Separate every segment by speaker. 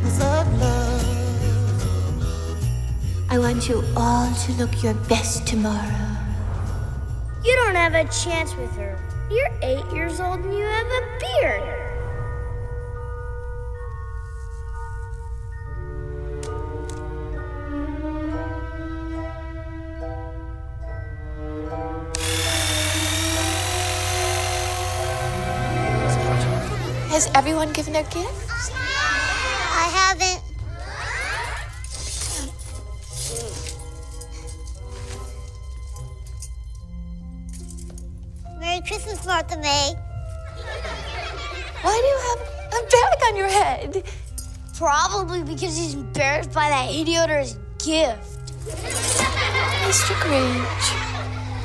Speaker 1: Christmas of love.
Speaker 2: I want you all to look your best tomorrow.
Speaker 3: You don't have a chance with her. You're eight years old and you have a beard.
Speaker 2: Has everyone given their gifts?
Speaker 4: Christmas, Martha May.
Speaker 2: Why do you have a bag on your head?
Speaker 3: Probably because he's embarrassed by that idiot or his gift.
Speaker 2: Mr. Grinch,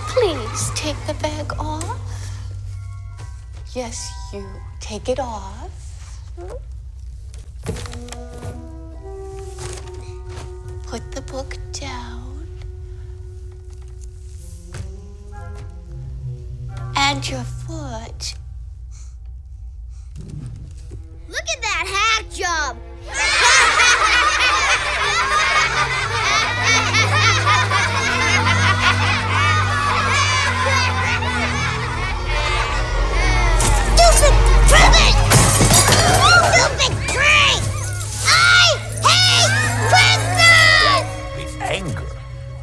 Speaker 2: please take the bag off. Yes, you take it off. Put the book down. And your foot.
Speaker 3: Look at that hack job!
Speaker 4: Stupid cribbage! Stupid prank! I hate Christmas!
Speaker 5: The anger,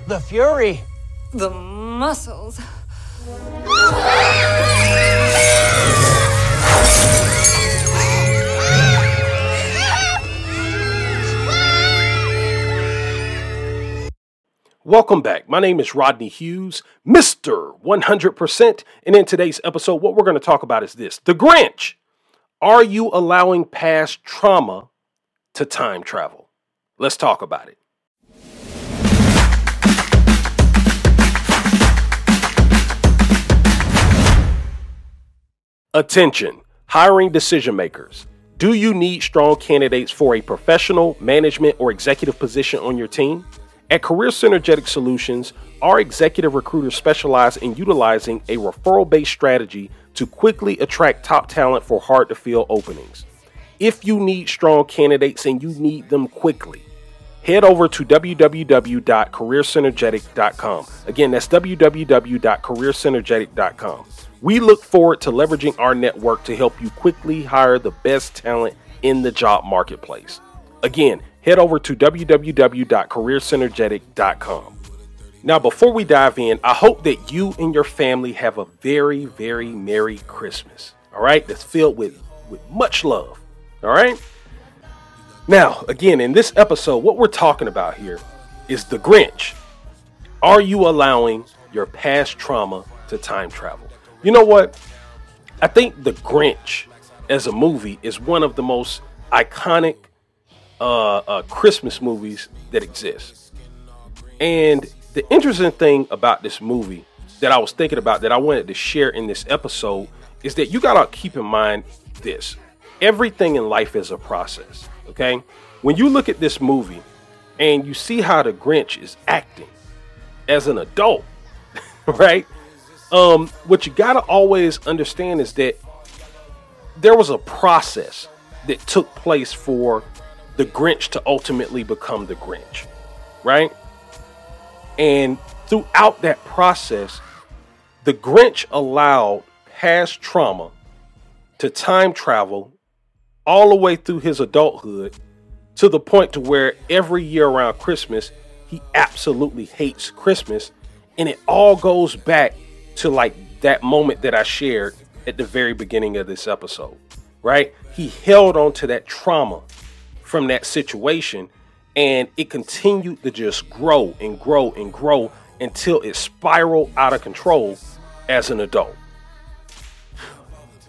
Speaker 5: the fury.
Speaker 6: The muscles.
Speaker 7: Welcome back. My name is Rodney Hughes, Mr. 100%. And in today's episode, what we're going to talk about is this The Grinch. Are you allowing past trauma to time travel? Let's talk about it. Attention, hiring decision makers. Do you need strong candidates for a professional, management, or executive position on your team? At Career Synergetic Solutions, our executive recruiters specialize in utilizing a referral based strategy to quickly attract top talent for hard to fill openings. If you need strong candidates and you need them quickly, head over to www.careersynergetic.com. Again, that's www.careersynergetic.com. We look forward to leveraging our network to help you quickly hire the best talent in the job marketplace. Again, head over to www.careersynergetic.com. Now, before we dive in, I hope that you and your family have a very, very Merry Christmas. All right, that's filled with, with much love. All right. Now, again, in this episode, what we're talking about here is the Grinch. Are you allowing your past trauma to time travel? You know what? I think The Grinch as a movie is one of the most iconic uh, uh, Christmas movies that exist. And the interesting thing about this movie that I was thinking about that I wanted to share in this episode is that you got to keep in mind this everything in life is a process, okay? When you look at this movie and you see how the Grinch is acting as an adult, right? Um, what you got to always understand is that there was a process that took place for the Grinch to ultimately become the Grinch, right? And throughout that process, the Grinch allowed past trauma to time travel all the way through his adulthood to the point to where every year around Christmas, he absolutely hates Christmas. And it all goes back to like that moment that I shared at the very beginning of this episode, right? He held on to that trauma from that situation and it continued to just grow and grow and grow until it spiraled out of control as an adult.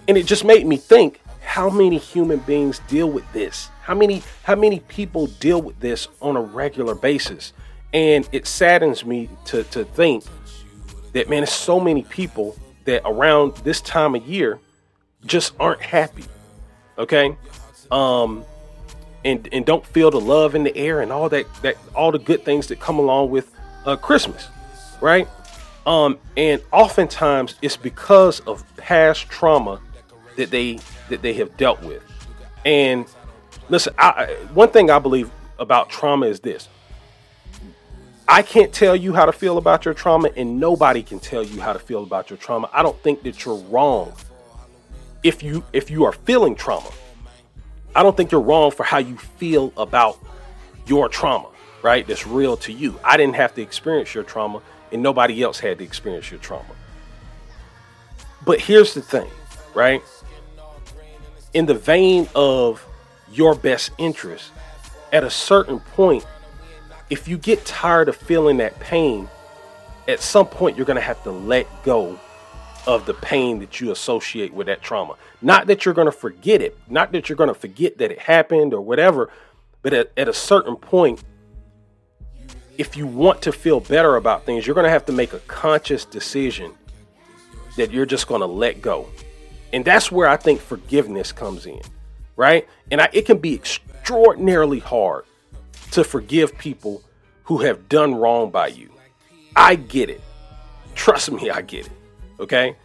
Speaker 7: And it just made me think how many human beings deal with this? How many how many people deal with this on a regular basis? And it saddens me to to think that man, there's so many people that around this time of year just aren't happy. Okay? Um and and don't feel the love in the air and all that that all the good things that come along with uh, Christmas, right? Um, and oftentimes it's because of past trauma that they that they have dealt with, and listen, I, one thing I believe about trauma is this. I can't tell you how to feel about your trauma, and nobody can tell you how to feel about your trauma. I don't think that you're wrong if you if you are feeling trauma. I don't think you're wrong for how you feel about your trauma, right? That's real to you. I didn't have to experience your trauma, and nobody else had to experience your trauma. But here's the thing, right? In the vein of your best interest, at a certain point, if you get tired of feeling that pain, at some point you're going to have to let go of the pain that you associate with that trauma. Not that you're going to forget it, not that you're going to forget that it happened or whatever, but at, at a certain point, if you want to feel better about things, you're going to have to make a conscious decision that you're just going to let go. And that's where I think forgiveness comes in, right? And I, it can be extraordinarily hard to forgive people who have done wrong by you. I get it. Trust me, I get it. Okay?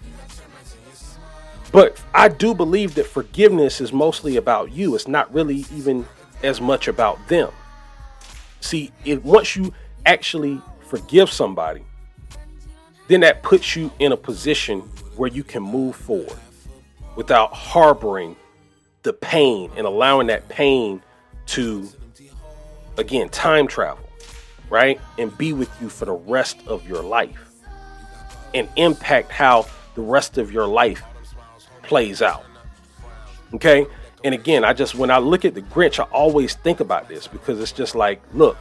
Speaker 7: But I do believe that forgiveness is mostly about you. It's not really even as much about them. See, once you actually forgive somebody, then that puts you in a position where you can move forward without harboring the pain and allowing that pain to again time travel right and be with you for the rest of your life and impact how the rest of your life plays out. Okay? And again i just when i look at the grinch i always think about this because it's just like look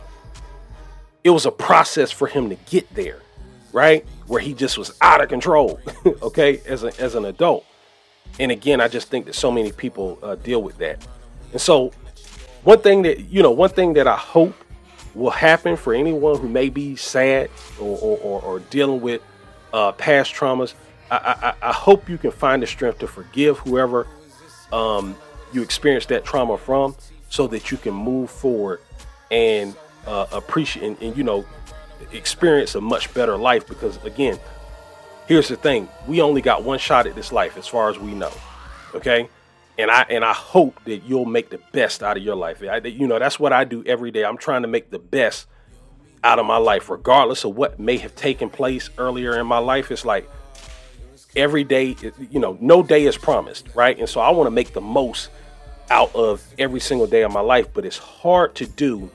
Speaker 7: it was a process for him to get there right? Where he just was out of control okay as, a, as an adult. And again i just think that so many people uh, deal with that. And so one thing that you know one thing that i hope will happen for anyone who may be sad or, or, or, or dealing with uh, past traumas I, I, I, hope you can find the strength to forgive whoever um, you experienced that trauma from so that you can move forward and uh, appreciate and, and you know experience a much better life. Because again here's the thing. We only got one shot at this life as far as we know okay? And i and i hope that you'll make the best out of your life. I, you know that's what i do every day. I'm trying to make the best out of my life regardless of what may have taken place earlier in my life it's like every day you know no day is promised right and so i want to make the most out of every single day of my life but it's hard to do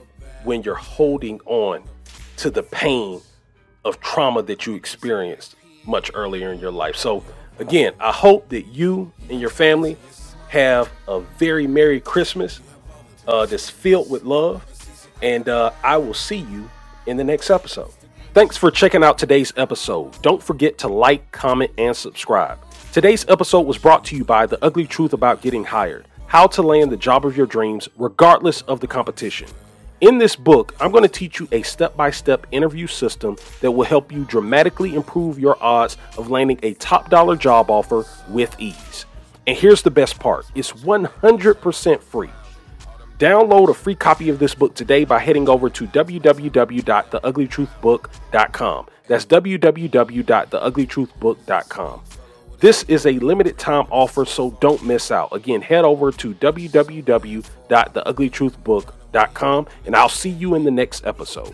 Speaker 7: when you're holding on to the pain of trauma that you experienced much earlier in your life. So, again, I hope that you and your family have a very Merry Christmas uh, that's filled with love. And uh, I will see you in the next episode. Thanks for checking out today's episode. Don't forget to like, comment, and subscribe. Today's episode was brought to you by The Ugly Truth About Getting Hired How to Land the Job of Your Dreams, regardless of the competition. In this book, I'm going to teach you a step by step interview system that will help you dramatically improve your odds of landing a top dollar job offer with ease. And here's the best part it's 100% free. Download a free copy of this book today by heading over to www.theuglytruthbook.com. That's www.theuglytruthbook.com. This is a limited time offer, so don't miss out. Again, head over to www.theuglytruthbook.com and I'll see you in the next episode.